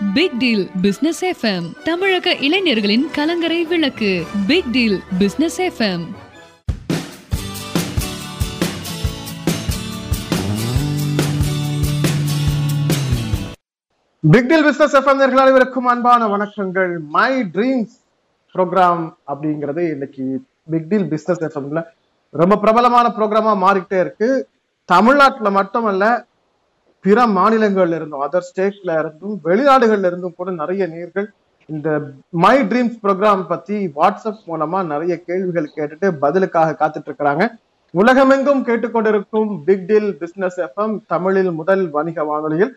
Big deal business FM தமிழக இளைஞர்களின் கலங்கரை விளக்கு. Big deal business FM big deal business FM நேர்கள் அனைவருக்கும் அன்பான வணக்கங்கள். மை ட்ரீம்ஸ் ப்ரோக்ராம் அப்படிங்கிறது இன்னைக்கு பிக் டீல் பிசினஸ் எஃப்எம்ல ரொம்ப பிரபலமான ப்ரோக்ராமா மாறிக்கிட்டே இருக்கு. தமிழ்நாட்டுல மட்டுமல்ல பிற மாநிலங்கள்ல இருந்தும் அதர் ஸ்டேட்ல இருந்தும் வெளிநாடுகள்ல இருந்தும் கூட நிறைய நேர்கள் இந்த மை ட்ரீம்ஸ் ப்ரோக்ராம் பத்தி வாட்ஸ்அப் மூலமா நிறைய கேள்விகள் கேட்டுட்டு பதிலுக்காக காத்துட்டு இருக்கிறாங்க உலகமெங்கும் கேட்டுக்கொண்டிருக்கும் பிக் டீல் பிசினஸ் எஃப்எம் தமிழில் முதல் வணிக வானொலியில்.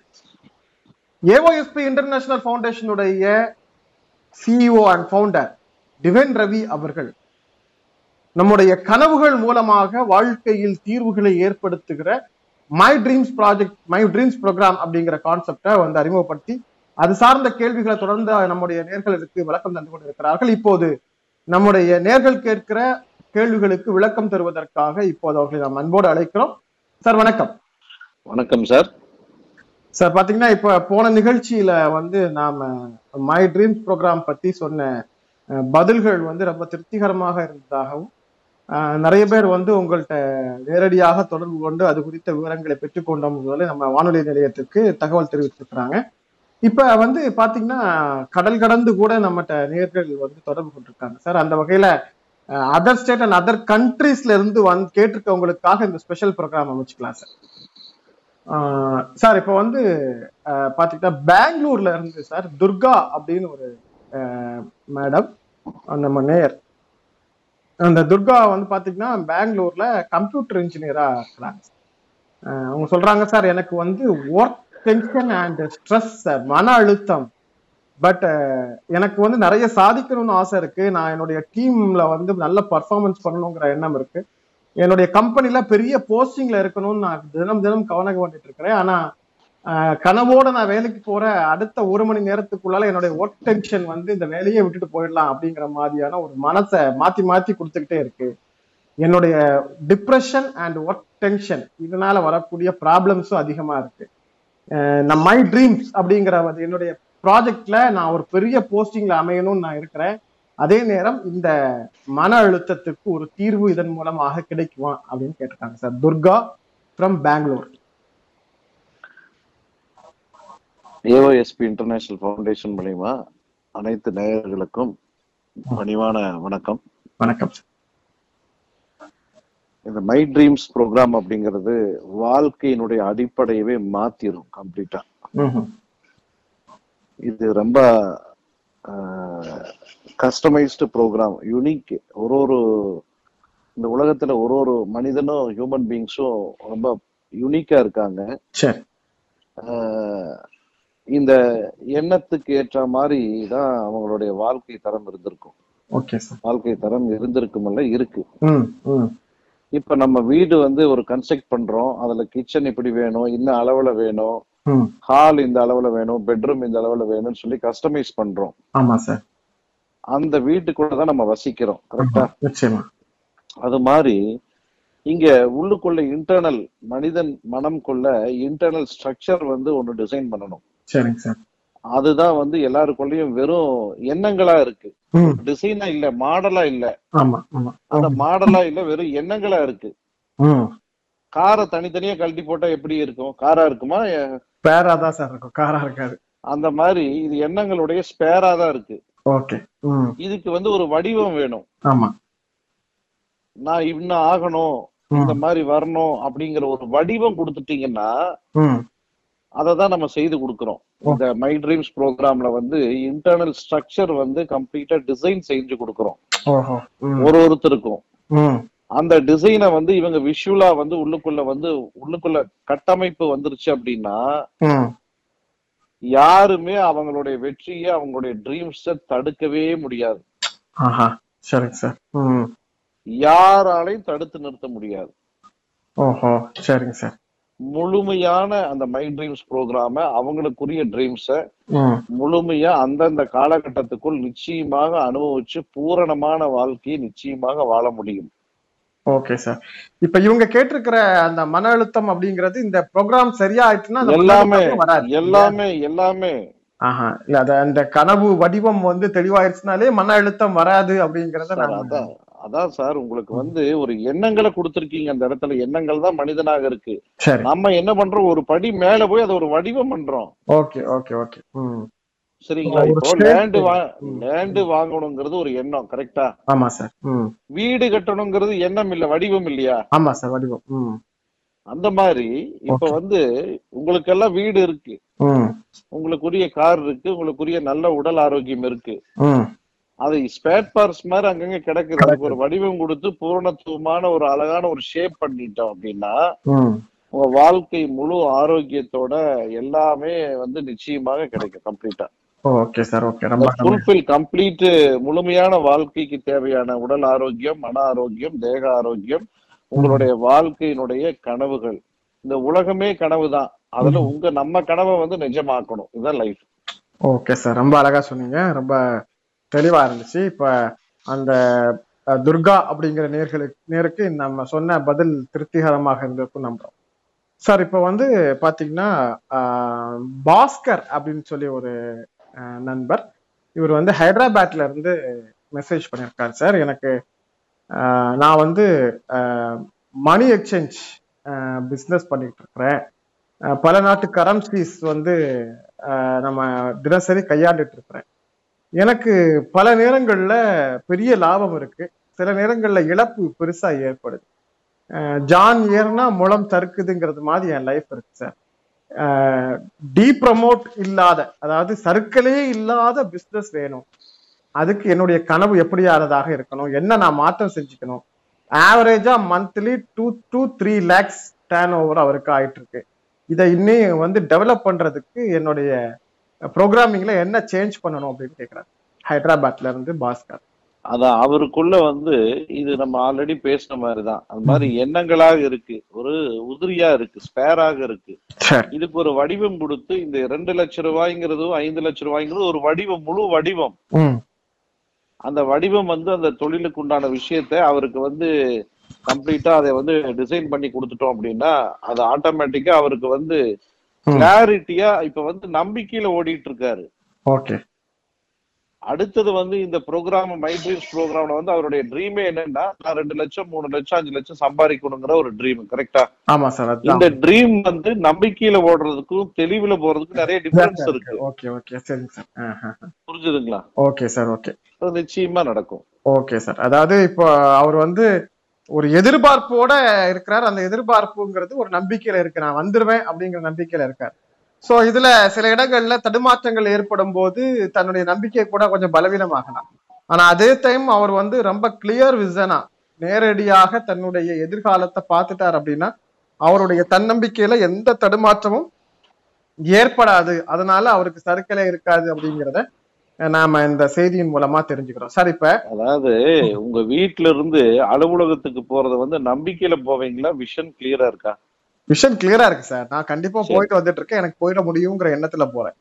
AOSP international ஃபவுண்டேஷனுடைய CEO and founder Deven Ravi அவர்கள் நம்முடைய கனவுகள் மூலமாக வாழ்க்கையில் தீர்வுகளை ஏற்படுத்துகிற my dreams project my dreams program அப்படிங்கிற கான்செப்டை வந்து அறிமுகப்படுத்தி அது சார்ந்த கேள்விகளை தொடர்ந்து நம்முடைய நேர்களுக்கு விளக்கம் தந்து கொண்டிருக்கிறார்கள். இப்போது நம்முடைய நேர்கள் கேட்கிற கேள்விகளுக்கு விளக்கம் தருவதற்காக இப்போது அவர்களை நாம் அன்போடு அழைக்கிறோம். சார் வணக்கம். வணக்கம் சார் சார் பாத்தீங்கன்னா இப்ப போன நிகழ்ச்சியில வந்து நாம மை ட்ரீம்ஸ் ப்ரோக்ராம் பத்தி சொன்ன பதில்கள் வந்து ரொம்ப திருப்திகரமாக இருந்ததாகவும் நிறைய பேர் வந்து உங்கள்கிட்ட நேரடியாக தொடர்பு கொண்டு அது குறித்த விவரங்களை பெற்றுக்கொண்டோம் முதல்ல நம்ம வானொலி நிலையத்துக்கு தகவல் தெரிவித்திருக்கிறாங்க. இப்ப வந்து பாத்தீங்கன்னா கடல் கடந்து கூட நம்மகிட்ட நேர்கள் வந்து தொடர்பு கொண்டிருக்காங்க. சார் அந்த வகையில அதர் ஸ்டேட் அண்ட் அதர் கண்ட்ரீஸ்ல இருந்து வந்து கேட்டிருக்கவங்களுக்காக இந்த ஸ்பெஷல் ப்ரோக்ராம் அமைச்சுக்கலாம் சார். சார் இப்போ வந்து பார்த்துக்கிட்டா பாத்தீங்கன்னா பெங்களூர்ல இருந்து சார் துர்கா அப்படின்னு ஒரு மேடம் நம்ம நேயர் அந்த துர்கா வந்து பாத்தீங்கன்னா பெங்களூர்ல கம்ப்யூட்டர் இன்ஜினியரா இருக்கிறாங்க. அவங்க சொல்றாங்க சார் எனக்கு வந்து ஒர்க் டென்ஷன் அண்ட் ஸ்ட்ரெஸ் மன அழுத்தம். பட் எனக்கு வந்து நிறைய சாதிக்கணும்னு ஆசை இருக்கு. நான் என்னுடைய டீம்ல வந்து நல்ல பர்ஃபார்மன்ஸ் பண்ணணுங்கிற எண்ணம் இருக்கு. என்னுடைய கம்பெனில பெரிய போஸ்டிங்ல இருக்கணும்னு நான் தினம் தினம் கவனம் பண்ணிட்டு இருக்கிறேன். ஆனா கனவோட நான் வேலைக்கு போற அடுத்த ஒரு மணி நேரத்துக்குள்ளால என்னுடைய ஒர்க் டென்ஷன் வந்து இந்த வேலையை விட்டுட்டு போயிடலாம் அப்படிங்கிற மாதிரியான ஒரு மனசை மாத்தி மாத்தி கொடுத்துக்கிட்டே இருக்கு. என்னுடைய டிப்ரெஷன் அண்ட் ஒர்க் டென்ஷன் இதனால வரக்கூடிய ப்ராப்ளம்ஸும் அதிகமா இருக்கு. நான் மை ட்ரீம்ஸ் அப்படிங்கிற என்னுடைய ப்ராஜெக்ட்ல நான் ஒரு பெரிய போஸ்டிங்ல அமையணும்னு நான் இருக்கிறேன். அதே நேரம் இந்த மன அழுத்தத்துக்கு ஒரு தீர்வு இதன் மூலமாக கிடைக்குமா அப்படின்னு கேட்டிருக்காங்க sir. Durga from Bangalore AOSP international foundation மூலியமா அனைத்து நேயர்களுக்கும் பணிவான வணக்கம். வணக்கம். இந்த மை ட்ரீம்ஸ் ப்ரோக்ராம் அப்படிங்கிறது வாழ்க்கையினுடைய அடிப்படையவே மாத்திரும் கம்ப்ளீட்டா. இது ரொம்ப கஸ்டமைஸ்டு ப்ரோக்ராம் யூனிக் ஒரு ஒரு இந்த உலகத்துல ஒரு ஒரு மனிதனும் ஹியூமன் பீயிங்ஸும் ரொம்ப யூனிக்கா இருக்காங்க. இந்த எண்ணத்துக்கு ஏற்ற மாதிரி தான் அவங்களுடைய வாழ்க்கை தரம் இருந்திருக்கும். வாழ்க்கை தரம் இருந்திருக்குமல்ல இருக்கு. இப்ப நம்ம வீடு வந்து ஒரு கன்ஸ்ட்ரக்ட் பண்றோம் அதுல கிச்சன் இப்படி வேணும் இந்த அளவுல வேணும் ஹால் இந்த அளவுல வேணும் பெட்ரூம் இந்த அளவுல வேணும்னு சொல்லி கஸ்டமைஸ் பண்றோம். ஆமா சார் அந்த வீட்டுக்குள்ள தான் நம்ம வசிக்கிறோம் கரெக்டா அது மாதிரி இங்க உள்ளுக்குள்ள இன்டர்னல் மனிதன் மனம் கொள்ள இன்டர்னல் ஸ்ட்ரக்சர் வந்து ஒன்னு டிசைன் பண்ணணும். சரிங்க சார். அதுதான் வந்து எல்லாருக்குள்ளயும் வெறும் எண்ணங்களா இருக்கு. டிசைனா இல்ல மாடலா இல்ல. அந்த மாடலா இல்ல வெறும் எண்ணங்களா இருக்கு. காரை தனித்தனியா கழட்டி போட்டா எப்படி இருக்கும்? காரா இருக்குமா? எ- பேரா தான் சார் இருக்கும். காரா இருக்காது. அந்த மாதிரி இது எண்ணங்களுடைய ஸ்பேரா தான் இருக்கு. ஓகே. இதுக்கு வந்து ஒரு வடிவம் வேணும். ஆமா. நான் இன்னும் ஆகணும் இந்த மாதிரி வரணும் அப்படிங்கிற ஒரு வடிவம் கொடுத்துட்டீங்கன்னா அதை தான் நம்ம செய்து கொடுக்கிறோம். இந்த மை ட்ரீம்ஸ் ப்ரோக்ராம்ல வந்து இன்டர்னல் ஸ்ட்ரக்சர் வந்து கம்ப்ளீட்டா டிசைன் செஞ்சு கொடுக்கிறோம். ஒரு ஒருத்தருக்கும். அந்த டிசைனை வந்து இவங்க விஷுவலா வந்து உள்ளுக்குள்ள வந்து உள்ளுக்குள்ள கட்டமைப்பு வந்துருச்சு அப்படின்னா யாருமே அவங்களுடைய வெற்றியை அவங்களுடைய ட்ரீம்ஸ தடுக்கவே முடியாது. சரிங்க சார் யாராலையும் தடுத்து நிறுத்த முடியாது. ஓஹோ. சரிங்க சார். முழுமையான அந்த மை ட்ரீம்ஸ் ப்ரோக்ராம அவங்களுக்குரிய ட்ரீம்ஸ முழுமையா அந்தந்த காலகட்டத்துக்குள் நிச்சயமாக அனுபவிச்சு பூரணமான வாழ்க்கையை நிச்சயமாக வாழ முடியும். Okay sir. இப்ப இவங்க கேட்டிருக்கிற அந்த மன அழுத்தம் அப்படிங்கிறது இந்த ப்ரோக்ராம் சரியா எல்லாமே எல்லாமே எல்லாமே. ஆஹா இல்ல அத அந்த கனவு வடிவம் வந்து தெளிவாயிருச்சுனாலே மன அழுத்தம் வராது அப்படிங்கறத நான் அதான் சார் உங்களுக்கு வந்து ஒரு எண்ணங்களை கொடுத்திருக்கீங்க. அந்த இடத்துல எண்ணங்கள் தான் மனிதனாக இருக்கு. நம்ம என்ன பண்றோம்? ஒரு படி மேல போய் அதை ஒரு வடிவம் பண்றோம். Okay okay okay. சரிங்களா? இப்போ லேண்டு. லேண்டு வாங்கணுங்கிறது ஒரு எண்ணம் கரெக்டா ஆமா சார். வீடு கட்டணுங்கிறது எண்ணம் இல்ல வடிவம் இல்லையா? ஆமா சார் வடிவம். அந்த மாதிரி இப்ப. வந்து உங்களுக்கெல்லாம் வீடு இருக்கு. உங்களுக்குரிய கார் இருக்கு. உங்களுக்குரிய நல்ல உடல் ஆரோக்கியம் இருக்கு. அது ஸ்பேட் பார்ட்ஸ் மாதிரி அங்கங்க கிடக்குது. அதுக்கு ஒரு வடிவம் கொடுத்து பூரணத்துவமான ஒரு அழகான ஒரு ஷேப் பண்ணிட்டோம் அப்படின்னா உங்க வாழ்க்கை முழு ஆரோக்கியத்தோட எல்லாமே வந்து நிச்சயமாக கிடைக்கும் கம்ப்ளீட்டா ஓகே சார் ஓகே ரொம்ப நன்றி. ஃபுல்ஃபில் கம்ப்ளீட் முழுமையான வாழ்க்கைக்கு தேவையான உடல் ஆரோக்கியம் மன ஆரோக்கியம் தேக ஆரோக்கியம் உங்களுடைய வாழ்க்கையினுடைய கனவுகள். இந்த உலகமே கனவு தான். அதுல உங்க நம்ம கனவை வந்து நிஜமாக்கணும். இதுதான் லைஃப் ஓகே சார் ரொம்ப அழகா சொன்னீங்க. ரொம்ப தெளிவா இருந்துச்சு. இப்ப அந்த துர்கா அப்படிங்கிற நேர்களுக்கு நேருக்கு நம்ம சொன்ன பதில் திருப்திகரமாக இருந்திருக்கும் நம்புறோம். சார் இப்ப வந்து பாத்தீங்கன்னா பாஸ்கர் அப்படின்னு சொல்லி ஒரு நண்பர். இவர் வந்து ஹைதராபாத்ல இருந்து மெசேஜ் பண்ணியிருக்காரு சார். எனக்கு நான் வந்து மணி எக்ஸ்சேஞ்ச் பிஸ்னஸ் பண்ணிட்டு இருக்கிறேன். பல நாட்டு கரன்சிஸ் வந்து நம்ம தினசரி கையாண்டுட்டு இருக்கிறேன். எனக்கு பல நேரங்களில் பெரிய லாபம் இருக்கு. சில நேரங்களில் இழப்பு பெருசா ஏற்படுது. ஜான் ஏர்னா முளம் தருக்குதுங்கிறது மாதிரி என் லைஃப் இருக்கு சார் டீப்ரமோட் இல்லாத அதாவது சர்க்கிளே இல்லாத பிஸ்னஸ் வேணும். அதுக்கு என்னுடைய கனவு எப்படியானதாக இருக்கணும்? என்ன நான் மாற்றம் செஞ்சுக்கணும்? ஆவரேஜா monthly two two three lakhs turnover அவருக்கு ஆயிட்டு இருக்கு இதை இன்னும் வந்து டெவலப் பண்றதுக்கு என்னுடைய ப்ரோக்ராமிங்ல என்ன சேஞ்ச் பண்ணணும் அப்படின்னு கேக்குறாரு. ஹைதராபாத்ல இருந்து பாஸ்கர். அதான் அவருக்குள்ள வந்து இது நம்ம ஆல்ரெடி பேசின மாதிரிதான். அது மாதிரி எண்ணங்களாக இருக்கு. ஒரு உதிரியா இருக்கு. ஸ்பேராக இருக்கு. இதுக்கு ஒரு வடிவம் கொடுத்து இந்த ரெண்டு லட்சம் ரூபாய்ங்கிறதும் ஐந்து லட்சம் ரூபாய்ங்கிறது ஒரு வடிவம் முழு வடிவம். அந்த வடிவம் வந்து அந்த தொழிலுக்கு உண்டான விஷயத்த அவருக்கு வந்து கம்ப்ளீட்டா அதை வந்து டிசைன் பண்ணி கொடுத்துட்டோம் அப்படின்னா அது ஆட்டோமேட்டிக்கா அவருக்கு வந்து. கிளாரிட்டியா இப்ப வந்து நம்பிக்கையில ஓடிட்டு இருக்காரு ஓகே. அடுத்தது வந்து இந்த ப்ரோக்ராம் மை ட்ரீம்ஸ் ப்ரோக்ராம்ல வந்து அவருடைய ட்ரீமே என்னன்னா நான் ரெண்டு லட்சம் மூணு லட்சம் அஞ்சு லட்சம் சம்பாதிக்கணுங்கிற ஒரு ட்ரீம் கரெக்டா ஆமா சார் இந்த ட்ரீம் வந்து நம்பிக்கையில ஓடுறதுக்கும் தெளிவுல போறதுக்கும் நிறைய டிஃபரன்ஸ் இருக்கு. ஓகே ஓகே சரிங்க சார். புரிஞ்சுதுங்களா? ஓகே சார் ஓகே நிச்சயமா நடக்கும். ஓகே சார் அதாவது இப்போ அவர் வந்து ஒரு எதிர்பார்ப்போட இருக்கிறார். அந்த எதிர்பார்ப்புங்கிறது ஒரு நம்பிக்கையில இருக்கு. நான் வந்துருவேன் அப்படிங்கிற நம்பிக்கையில இருக்கார். சோ இதுல சில இடங்கள்ல தடுமாற்றங்கள் ஏற்படும் போது தன்னுடைய நம்பிக்கை கூட கொஞ்சம் பலவீனமாகலாம். ஆனா அதே டைம் அவர் வந்து ரொம்ப கிளியர் விசனா நேரடியாக தன்னுடைய எதிர்காலத்தை பார்த்துட்டார் அப்படின்னா அவருடைய தன்னம்பிக்கையில எந்த தடுமாற்றமும் ஏற்படாது. அதனால அவருக்கு சறுக்கலே இருக்காது அப்படிங்கிறத நாம இந்த செய்தியின் மூலமா தெரிஞ்சுக்கிறோம். சார் இப்ப அதாவது உங்க வீட்ல இருந்து அலுவலகத்துக்கு போறது வந்து நம்பிக்கையில போவீங்களா? விஷன் கிளியரா இருக்கா? விஷன் கிளியரா இருக்கு சார். நான் கண்டிப்பா. போயிட்டு வந்துட்டு இருக்கேன். எனக்கு போயிட முடியுங்கிற எண்ணத்துல போறேன்.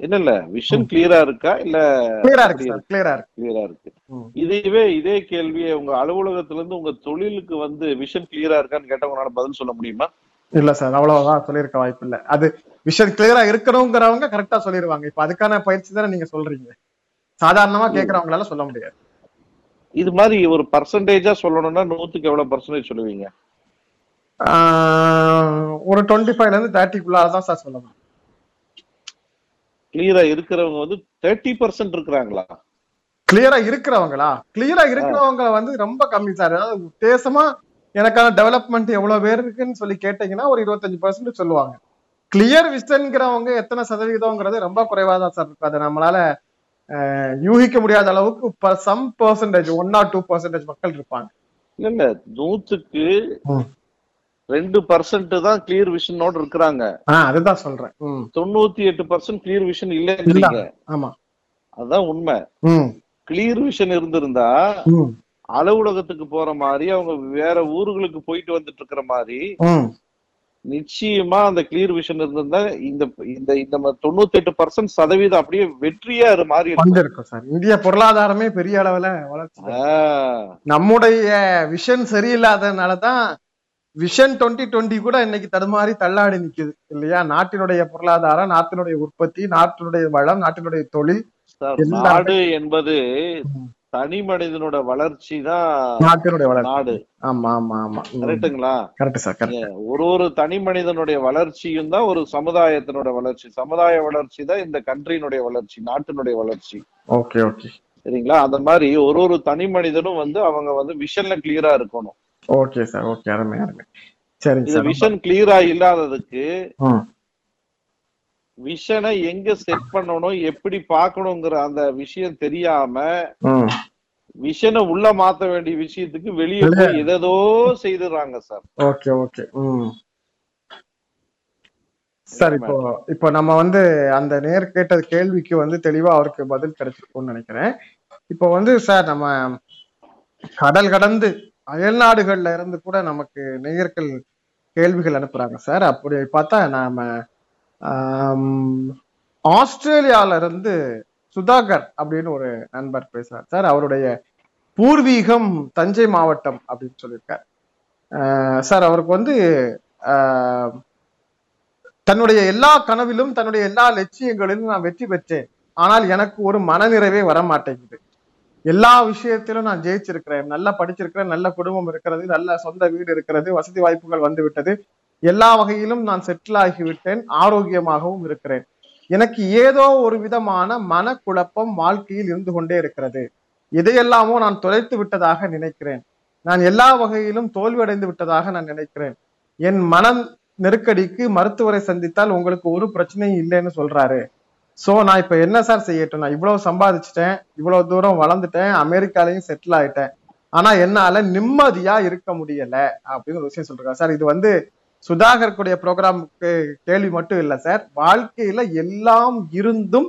இல்ல இல்ல. விஷன் கிளியரா இருக்கா? இல்ல கிளியரா இருக்கு கிளியரா இருக்கு. கிளியரா இருக்கு. இதுவே இதே கேள்வியை உங்க அலுவலகத்துல இருந்து உங்க தொழிலுக்கு வந்து விஷன் கிளியரா இருக்கான்னு கேட்டா உங்களால பதில் சொல்ல முடியுமா? இல்ல சார் அவ்வளவுதான் சொல்லியிருக்க வாய்ப்பு இல்ல அது விஷன் கிளியரா இருக்கணுங்கிறவங்க கரெக்டா சொல்லிடுவாங்க இப்ப அதுக்கான பயிற்சி தானே நீங்க சொல்றீங்க. சாதாரணமா கேக்குறவங்களால சொல்ல முடியாது. இது மாதிரி ஒரு பர்சன்டேஜா சொல்லணும்னா நூத்துக்கு எவ்வளவு பர்சன்டேஜ் சொல்லுவீங்க? ஒரு டுவெண்ட்டி ஃபைவ்ல இருந்து தேர்ட்டிக்குள்ளார தான் சார் சொல்ல முடியும் கிளியரா இருக்கிறவங்க வந்து தேர்ட்டி பர்சன்ட் இருக்கிறாங்களா? கிளியரா இருக்கிறவங்களா? கிளியரா இருக்கிறவங்க வந்து ரொம்ப கம்மி சார் அதாவது உத்தேசமா எனக்கான டெவலப்மெண்ட் எவ்வளவு பேர் இருக்குன்னு சொல்லி கேட்டீங்கன்னா ஒரு இருபத்தஞ்சு பர்சன்ட் சொல்லுவாங்க. கிளியர் விஷன்ங்கிறவங்க எத்தனை சதவீதம்ங்கிறது ரொம்ப குறைவா தான் சார் இருக்கு. அதை நம்மளால யூகிக்க முடியாத அளவுக்கு some percentage one or two percentage மக்கள் இருப்பாங்க. இல்ல இல்ல. நூத்துக்கு. ரெண்டு பர்சன்ட் தான் கிளியர் விஷனோட இருக்கிறாங்க. அதுதான் சொல்றேன். தொண்ணூத்தி எட்டு பர்சன்ட் கிளியர் விஷன் இல்லைங்கிறீங்க. ஆமா. அதுதான் உண்மை. கிளியர் விஷன் இருந்திருந்தா அலுவலகத்துக்கு போற மாதிரி அவங்க வேற ஊர்களுக்கு போயிட்டு வந்துட்டு இருக்கிற மாதிரி நிச்சயமா அந்த கிளியர் விஷன் இருந்திருந்தா இந்த இந்த இந்த தொண்ணூத்தி எட்டு பர்சன்ட் சதவீதம் அப்படியே வெற்றியா மாதிரி இருக்கும். சார். இந்திய பொருளாதாரமே பெரிய அளவுல வளர்ச்சி நம்முடைய விஷன் சரியில்லாதனாலதான் விஷன் டுவெண்ட்டி டுவெண்ட்டி கூட இன்னைக்கு தடுமாறி தள்ளாடி நிக்குது இல்லையா? நாட்டினுடைய பொருளாதாரம் நாட்டினுடைய உற்பத்தி நாட்டினுடைய வளம் நாட்டினுடைய தொழில் நாடு என்பது தனி மனிதனோட வளர்ச்சி தான் நாட்டினுடைய வளர்ச்சி. நாடு. ஆமா ஆமா ஆமா. கரெக்டுங்களா கரெக்ட் சார் கரெக்ட். ஒரு ஒரு தனி மனிதனுடைய வளர்ச்சியும் தான் ஒரு சமுதாயத்தினோட வளர்ச்சி. சமுதாய வளர்ச்சி தான் இந்த கண்ட்ரியினுடைய வளர்ச்சி நாட்டினுடைய வளர்ச்சி. Okay okay. சரிங்களா? அந்த மாதிரி ஒரு ஒரு தனி மனிதனும் வந்து அவங்க வந்து விஷன்ல கிளியரா இருக்கணும். Okay sir okay. அருமை அருமை. சரிங்க இந்த சார் விஷன் கிளியரா இல்லாததுக்கு விஷனை எங்க செட் பண்ணணும் எப்படி பார்க்கணுங்கிற அந்த விஷயம் தெரியாம விஷனை உள்ள மாத்த வேண்டிய விஷயத்துக்கு வெளியே போய் எதோ செய்துறாங்க சார் ஓகே ஓகே. சார் இப்போ இப்போ நம்ம வந்து அந்த நேர் கேட்ட கேள்விக்கு வந்து தெளிவா அவருக்கு பதில் கிடைச்சிருக்கும்னு நினைக்கிறேன். இப்போ வந்து சார் நம்ம கடல் கடந்து அயல்நாடுகள்ல இருந்து கூட நமக்கு நேயர்கள் கேள்விகள் அனுப்புறாங்க சார் அப்படி பார்த்தா நாம ஆஸ்திரேலியால இருந்து சுதாகர் அப்படின்னு ஒரு நண்பர் பேசுறார். சார் அவருடைய பூர்வீகம் தஞ்சை மாவட்டம் அப்படின்னு சொல்லியிருக்கார். ஆஹ் சார் அவருக்கு வந்து ஆஹ் தன்னுடைய எல்லா கனவிலும் தன்னுடைய எல்லா லட்சியங்களிலும் நான் வெற்றி பெற்றேன். ஆனால் எனக்கு ஒரு மனநிறைவே வர மாட்டேங்குது எல்லா விஷயத்திலும் நான் ஜெயிச்சிருக்கிறேன். நல்லா படிச்சிருக்கிறேன். நல்ல குடும்பம் இருக்கிறது. நல்ல சொந்த வீடு இருக்கிறது. வசதி வாய்ப்புகள் வந்து விட்டது எல்லா வகையிலும் நான் செட்டில் ஆகிவிட்டேன் ஆரோக்கியமாகவும் இருக்கிறேன். எனக்கு ஏதோ ஒரு விதமான மனக்குழப்பம் வாழ்க்கையில் இருந்து கொண்டே இருக்கிறது. இதையெல்லாமோ நான் தொலைத்து விட்டதாக நினைக்கிறேன். நான் எல்லா வகையிலும் தோல்வியடைந்து விட்டதாக நான் நினைக்கிறேன். என் மனம் நெருக்கடிக்கு மருத்துவரை சந்தித்தால் உங்களுக்கு ஒரு பிரச்சனையும் இல்லைன்னு சொல்றாரு. சோ நான் இப்ப என்ன சார் செய்யட்டும்? நான் இவ்வளவு சம்பாதிச்சிட்டேன் இவ்வளவு தூரம் வளர்ந்துட்டேன் அமெரிக்காலையும் செட்டில் ஆயிட்டேன். ஆனா என்னால நிம்மதியா இருக்க முடியல அப்படின்னு ஒரு விஷயம் சொல்றாரு. சார் இது வந்து சுதாகருக்குடைய ப்ரோக்ராமுக்கு கேள்வி மட்டும் இல்ல சார் வாழ்க்கையில எல்லாம் இருந்தும்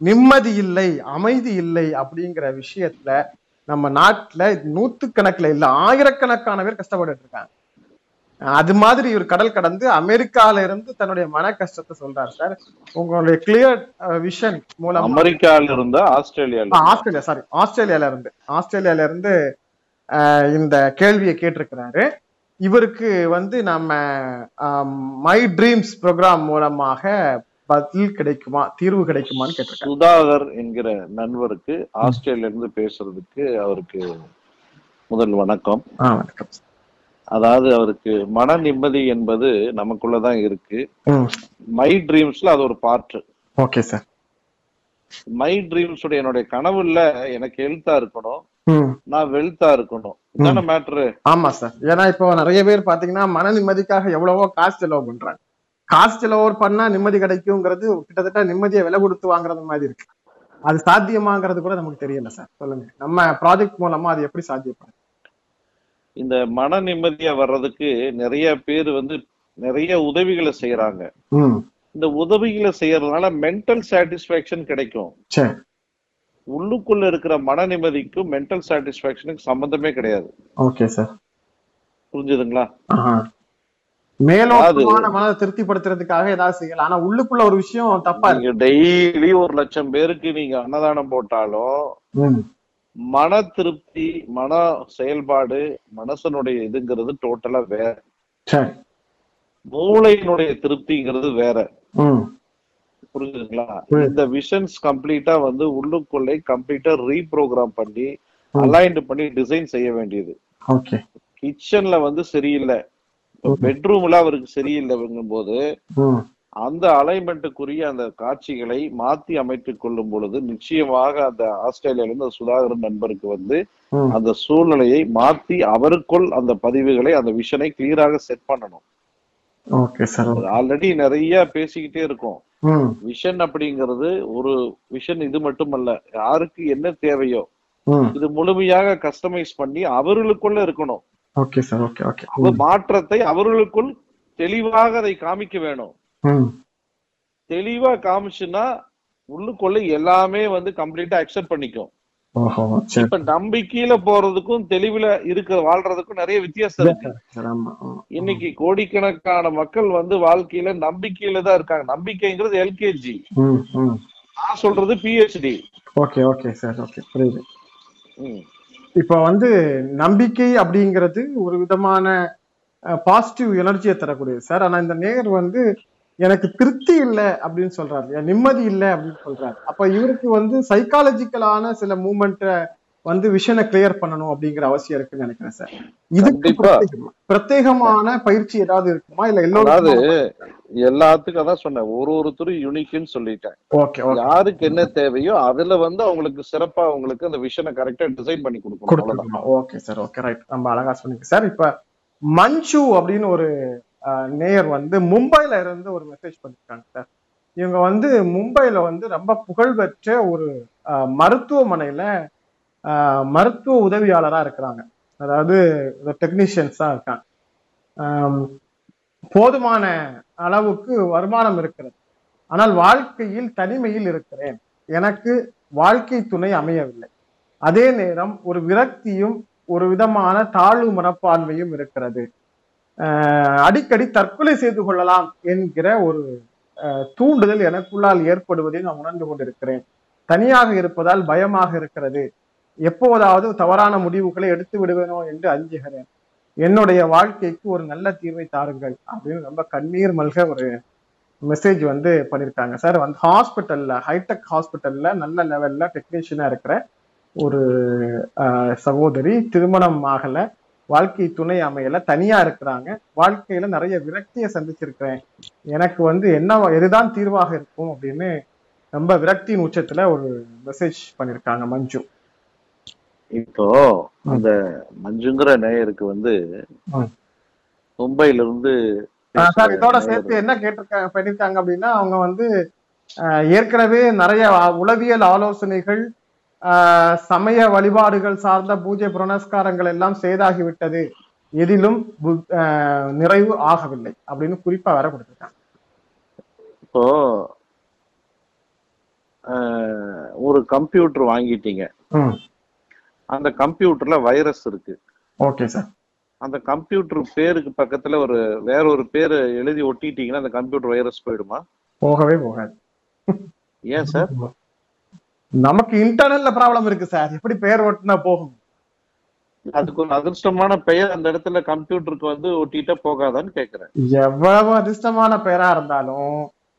நிம்மதி இல்லை அமைதி இல்லை அப்படிங்கிற விஷயத்துல நம்ம நாட்டுல நூத்துக்கணக்குல இல்ல ஆயிரக்கணக்கான பேர் கஷ்டப்பட்டுட்டு இருக்காங்க. அது மாதிரி இவர் கடல் கடந்து அமெரிக்கால இருந்து தன்னுடைய மன கஷ்டத்தை சொல்றாரு சார் உங்களுடைய கிளியர் விஷன் மூலமா அமெரிக்கால இருந்தா ஆஸ்திரேலியால ஆ, ஆஸ்திரேலியா சாரி ஆஸ்திரேலியால இருந்து. ஆஸ்திரேலியால இருந்து அஹ், இந்த கேள்வியை கேட்டிருக்கிறாரு. இவருக்கு வந்து நம்ம மை ட்ரீம்ஸ் ப்ரோக்ராம் மூலமாக பதில் கிடைக்குமா தீர்வு கிடைக்குமான்னு கேட்டிருக்காரு. சுதாகர் என்கிற நண்பருக்கு ஆஸ்திரேலியா இருந்து பேசுறதுக்கு அவருக்கு முதல் வணக்கம். வணக்கம். அதாவது அவருக்கு மன நிம்மதி என்பது நமக்குள்ளதான் இருக்கு. ம். ட்ரீம்ஸ்ல அது ஒரு part okay sir. My dreams என்னுடைய கனவுல எனக்கு ஹெல்த்தா இருக்கணும். நான் வெல்த்தா இருக்கணும். ஆமா சார் ஏன்னா இப்போ நிறைய பேர் பாத்தீங்கன்னா மன நிம்மதிக்காக எவ்வளவோ காசு செலவு பண்றாங்க. காசு செலவு பண்ணா நிம்மதி கிடைக்குங்கிறது கிட்டத்தட்ட நிம்மதியை விலை கொடுத்து வாங்குறது மாதிரி இருக்கு. அது சாத்தியமாங்கிறது கூட நமக்கு தெரியல சார் சொல்லுங்க. நம்ம ப்ராஜெக்ட் மூலமா அது எப்படி சாத்தியப்படும்? இந்த மன நிம்மதியா வர்றதுக்கு நிறைய பேர் வந்து நிறைய உதவிகளை செய்யறாங்க இந்த உதவிகளை செய்யறதுனால மென்டல் சாட்டிஸ்பாக்சன் கிடைக்கும். உள்ளுக்குள்ள இருக்கிற மன நிம்மதிக்கும் மென்டல் சாட்டிஸ்பாக்சனுக்கு சம்பந்தமே கிடையாது. ஓகே சார் புரிஞ்சுதுங்களா. மேலோட்டமான மனதை திருப்திப்படுத்துறதுக்காக ஏதாவது செய்யலாம். ஆனா உள்ளுக்குள்ள ஒரு விஷயம் தப்பா இருக்கு. நீங்க டெய்லி ஒரு லட்சம் பேருக்கு நீங்க அன்னதானம் போட்டாலும் மன திருப்தி மன செயல்பாடு மனசனுடைய இதுங்கிறது டோட்டலா வேற. மூளையினுடைய திருப்திங்கிறது வேற. புரியுது. இந்த விஷன்ஸ் கம்ப்ளீட்டா வந்து உள்ளுக்குள்ளே கம்ப்ளீட்டா ரீப்ரோக்ராம் பண்ணி அலைன்ட் பண்ணி டிசைன் செய்ய வேண்டியது. கிச்சன்ல வந்து சரியில்லை. பெட்ரூம்ல அவருக்கு சரியில்லைங்கும் போது அந்த அலைன்மெண்ட்டுக்குரிய அந்த காட்சிகளை மாத்தி அமைத்துக் கொள்ளும் பொழுது நிச்சயமாக அந்த ஆஸ்திரேலியால இருந்து சுதாகரன் நண்பருக்கு வந்து அந்த சூழ்நிலையை மாத்தி அவருக்குள் அந்த பதிவுகளை அந்த விஷனை கிளியராக செட் பண்ணணும். ஆல்ரெடி நிறைய பேசிக்கிட்டே இருக்கோம். விஷன் அப்படிங்கிறது ஒரு விஷன் இது மட்டுமல்ல யாருக்கு என்ன தேவையோ இது முழுமையாக கஸ்டமைஸ் பண்ணி அவர்களுக்குள்ள இருக்கணும். Okay sir okay okay. மாற்றத்தை அவர்களுக்குள் தெளிவாக அதை காமிக்க வேணும். தெளிவா காமிச்சுன்னா உள்ளுக்குள்ள எல்லாமே வந்து கம்ப்ளீட்டா அக்செப்ட் பண்ணிக்கும். இப்ப நம்பிக்கையில போறதுக்கும் தெளிவுல இருக்கிற வாழ்றதுக்கும் நிறைய வித்தியாசம் இருக்கு. இன்னைக்கு கோடிக்கணக்கான மக்கள் வந்து வாழ்க்கையில நம்பிக்கையில தான் இருக்காங்க. நம்பிக்கைங்கிறது எல்கேஜி நான் சொல்றது PhD okay okay sir okay. புரியுது. இப்போ வந்து நம்பிக்கை அப்படிங்கிறது ஒரு விதமான பாசிட்டிவ் எனர்ஜியை தரக்கூடியது சார். ஆனா இந்த நேர் வந்து எனக்கு திருப்தி இல்லை அப்படின்னு சொல்றாரு? நிம்மதி இல்லை அப்படின்னு சொல்றாரு. அப்ப இவருக்கு வந்து சைக்காலஜிக்கலான சில மூமெண்ட்டை வந்து விஷனை கிளியர் பண்ணணும் அப்படிங்கிற அவசியம் இருக்குன்னு நினைக்கிறேன் சார். பிரத்யேகமா- பிரத்யேகமான பயிற்சி ஏதாவது இருக்குமா? இல்ல எல்லோரும் எல்லாத்துக்கும் அதான் சொன்னேன். ஒரு ஒருத்தரும் யூனிக்னு சொல்லிட்டேன். யாருக்கு என்ன தேவையோ அதுல வந்து அவங்களுக்கு சிறப்பா அவங்களுக்கு அந்த விஷனை கரெக்டா டிசைன் பண்ணி கொடுக்கணும். Okay sir. ஓகே ரைட் ரொம்ப அழகா சொன்னீங்க. சார் இப்ப மஞ்சு அப்படின்னு ஒரு நேயர் வந்து மும்பையில இருந்து ஒரு மெசேஜ் பண்ணிருக்காங்க சார். இவங்க வந்து மும்பையில வந்து ரொம்ப புகழ்பெற்ற ஒரு மருத்துவமனையில மருத்துவ உதவியாளரா இருக்கிறாங்க. அதாவது டெக்னீஷியன்ஸா இருக்காங்க. போதுமான அளவுக்கு வருமானம் இருக்கிறது. ஆனால் வாழ்க்கையில் தனிமையில் இருக்கிறேன். எனக்கு வாழ்க்கை துணை அமையவில்லை. அதே நேரம் ஒரு விரக்தியும் ஒரு விதமான தாழ்வு மனப்பான்மையும் இருக்கிறது. அடிக்கடி தற்கொலை செய்து கொள்ளலாம் என்கிற ஒரு தூண்டுதல் எனக்குள்ளால் ஏற்படுவதை நான் உணர்ந்து கொண்டிருக்கிறேன். தனியாக இருப்பதால் பயமாக இருக்கிறது. எப்போதாவது தவறான முடிவுகளை எடுத்து விடுவேனோ என்று அஞ்சுகிறேன். என்னுடைய வாழ்க்கைக்கு ஒரு நல்ல தீர்வை தாருங்கள் அப்படின்னு ரொம்ப கண்ணீர் மல்க ஒரு மெசேஜ் வந்து பண்ணியிருக்காங்க சார் வந்து ஹாஸ்பிட்டல்ல ஹைடெக் ஹாஸ்பிட்டல்ல நல்ல லெவல்ல டெக்னீஷியனா இருக்கிற ஒரு சகோதரி திருமணம் ஆகலை. வாழ்க்கை துணை அமையல தனியா இருக்கிறாங்க. வாழ்க்கையில நிறைய விரக்தியை சந்திச்சிருக்கிறேன். எனக்கு வந்து என்ன எதுதான் தீர்வாக இருக்கும் அப்படின்னு ரொம்ப விரக்தியின் உச்சத்துல ஒரு மெசேஜ் பண்ணியிருக்காங்க மஞ்சு. இப்போ அந்த மஞ்சுங்கிற நேயருக்கு வந்து ம். மும்பைல இருந்து சார் இதோட சேர்த்து என்ன கேட்டிருக்காங்க பண்ணிருக்காங்க அப்படின்னா அவங்க வந்து ஏற்கனவே நிறைய உளவியல் ஆலோசனைகள் சமய வழிபாடுகள் சார்ந்த பூஜை புனஸ்காரங்கள் எல்லாம் செய்தாகிவிட்டது எதிலும் நிறைவு ஆகவில்லை அப்படின்னு குறிப்பா வேற கொடுத்திருக்காங்க. இப்போ ஒரு கம்ப்யூட்டர் வாங்கிட்டீங்க. அந்த கம்ப்யூட்டர்ல வைரஸ் இருக்கு. Okay sir. அந்த கம்ப்யூட்டர் பேருக்கு பக்கத்துல ஒரு வேற ஒரு பேரு எழுதி ஒட்டிட்டீங்கன்னா அந்த கம்ப்யூட்டர் வைரஸ் போயிடுமா? போகவே போகாது. ஏன் சார்? நமக்கு இன்டர்னல்ல ப்ராப்ளம் இருக்கு சார் எப்படி பெயர் ஒட்டினா போகும்? அதுக்கு ஒரு அதிர்ஷ்டமான பெயர் அந்த இடத்துல கம்ப்யூட்டருக்கு வந்து ஒட்டிட்டா போகாதான்னு கேக்குறேன். எவ்வளவு அதிர்ஷ்டமான பெயரா இருந்தாலும்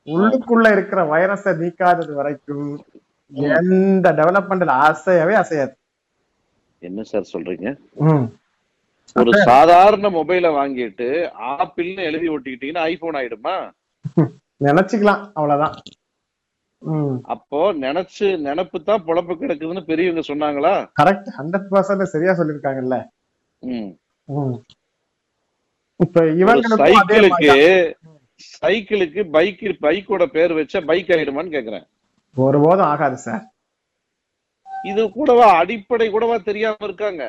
உள்ளுக்குள்ள இருக்கிற வைரஸை நீக்காதது வரைக்கும் எந்த டெவலப்மெண்ட்ல அசையவே அசையாது. என்ன சார் சொல்றீங்க? ஒரு சாதாரண மொபைலை வாங்கிட்டு ஆப்பிள்னு எழுதி ஒட்டிக்கிட்டீங்கன்னா ஐபோன் ஆயிடுமா? நினைச்சுக்கலாம் அவ்வளவுதான். அப்போ நினைச்சு நினப்பு தான் பொழப்பு கிடக்குதுன்னு பெரியவங்க சொன்னாங்களா? கரெக்ட் ஹண்ட்ரட் பர்சன்ட் சரியா. ம். இப்ப சைக்கிளுக்கு சைக்கிளுக்கு பைக் பைக்கோட பேர் வச்சா பைக் ஆயிடுமான்னு கேக்குறேன். ஒருபோதும் ஆகாது சார் இது கூடவா? அடிப்படை கூடவா தெரியாம இருக்காங்க.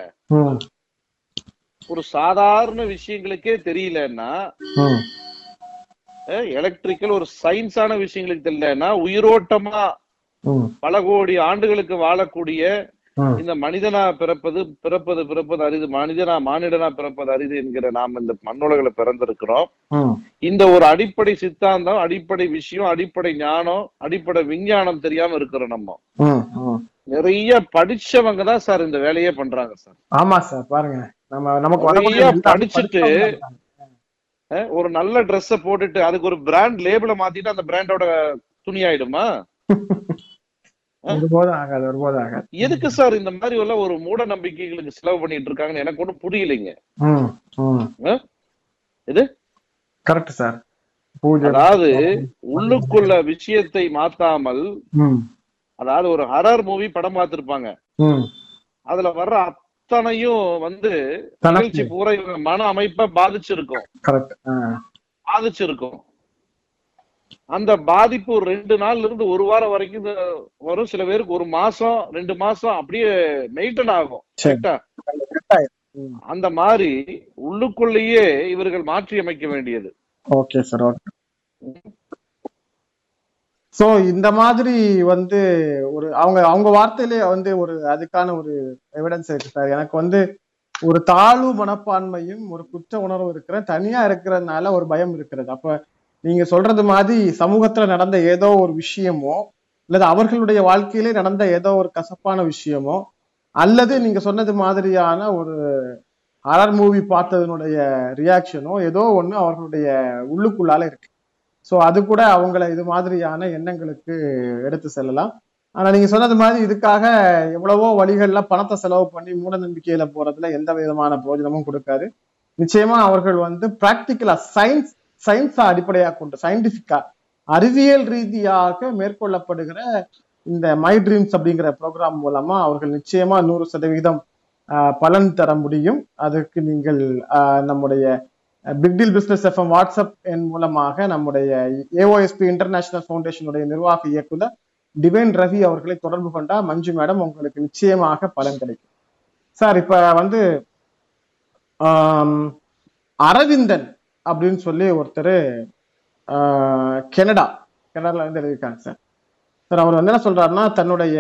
ஒரு சாதாரண விஷயங்களுக்கே தெரியலன்னா எலக்ட்ரிக்கல் ஒரு சயின்ஸான விஷயங்களுக்கு தெரியலன்னா உயிரோட்டமா பல கோடி ஆண்டுகளுக்கு வாழக்கூடிய இந்த மனிதனா பிறப்பது பிறப்பது பிறப்பது அரிது மனிதனா மானிடனா பிறப்பது அரிது என்கிற நாம் இந்த மண்ணுலகில பிறந்திருக்கிறோம். இந்த ஒரு அடிப்படை சித்தாந்தம் அடிப்படை விஷயம் அடிப்படை ஞானம் அடிப்படை விஞ்ஞானம் தெரியாம இருக்கிறோம் நம்ம. நிறைய படிச்சவங்க தான் சார் இந்த வேலையே பண்றாங்க சார். ஆமா சார் பாருங்க. நம்ம நமக்கு படிச்சுட்டு ஒரு நல்ல ட்ரெஸ்ஸ போட்டுட்டு அதுக்கு ஒரு பிராண்ட் லேபிள மாத்திட்டு அந்த பிராண்டோட துணி ஆயிடுமா எதுக்கு சார் இந்த மாதிரி எல்லாம் ஒரு மூட நம்பிக்கைகளுக்கு செலவு பண்ணிட்டு இருக்காங்கன்னு எனக்கு ஒண்ணும் புரியலைங்க? இது? Correct sir. அதாவது உள்ளுக்குள்ள விஷயத்தை மாத்தாமல் அதாவது ஒரு ஹரர் மூவி படம் பார்த்திருப்பாங்க. அதுல வர்ற அத்தனையும் வந்து நிகழ்ச்சி பூரா இவங்க மன அமைப்பை பாதிச்சிருக்கும். பாதிச்சிருக்கும். அந்த பாதிப்பு ஒரு ரெண்டு நாள்ல இருந்து ஒரு வாரம் வரைக்கும் வரும். சில பேருக்கு ஒரு மாசம் ரெண்டு மாசம் அப்படியே மெயின்டைன் ஆகும்? அந்த மாதிரி உள்ளுக்குள்ளேயே இவர்கள் மாற்றி அமைக்க வேண்டியது. ஓகே சார் ஸோ இந்த மாதிரி வந்து ஒரு அவங்க அவங்க வார்த்தையிலே வந்து ஒரு அதுக்கான ஒரு எவிடன்ஸ் இருக்கு சார் எனக்கு வந்து ஒரு தாழ்வு மனப்பான்மையும் ஒரு குற்ற உணர்வு இருக்கிற தனியா இருக்கிறதுனால ஒரு பயம் இருக்கிறது. அப்ப நீங்க சொல்றது மாதிரி சமூகத்துல நடந்த ஏதோ ஒரு விஷயமோ அல்லது அவர்களுடைய வாழ்க்கையிலே நடந்த ஏதோ ஒரு கசப்பான விஷயமோ அல்லது நீங்க சொன்னது மாதிரியான ஒரு ஹரர் மூவி பார்த்ததனுடைய ரியாக்ஷனோ ஏதோ ஒன்று அவர்களுடைய உள்ளுக்குள்ளால இருக்கு. ஸோ அது கூட அவங்கள இது மாதிரியான எண்ணங்களுக்கு எடுத்து செல்லலாம். ஆனா நீங்க சொன்னது மாதிரி இதுக்காக எவ்வளவோ வழிகள்ல பணத்தை செலவு பண்ணி மூட நம்பிக்கையில போறதுல எந்த விதமான பிரயோஜனமும் கொடுக்காது. நிச்சயமா அவர்கள் வந்து பிராக்டிக்கலா சயின்ஸ் சயின்ஸா அடிப்படையாக கொண்டு சயின்டிபிக்கா அறிவியல் ரீதியாக மேற்கொள்ளப்படுகிற இந்த மை ட்ரீம்ஸ் அப்படிங்கிற ப்ரோக்ராம் மூலமா அவர்கள் நிச்சயமா நூறு சதவீதம் பலன் தர முடியும். அதுக்கு நீங்கள் நம்முடைய big deal business FM WhatsApp என் மூலமாக நம்முடைய ஏஓஎஸ்பி இன்டர்நேஷனல் ஃபவுண்டேஷனுடைய நிர்வாக இயக்குனர் டிவைன் ரவி அவர்களை தொடர்பு கொண்டா மஞ்சு மேடம் உங்களுக்கு நிச்சயமாக பலன் கிடைக்கும். சார் இப்ப வந்து அரவிந்தன் அப்படின்னு சொல்லி ஒருத்தர் கனடா கனடால இருந்து எழுதியிருக்காங்க சார் சார் அவர் வந்து என்ன சொல்றாருன்னா தன்னுடைய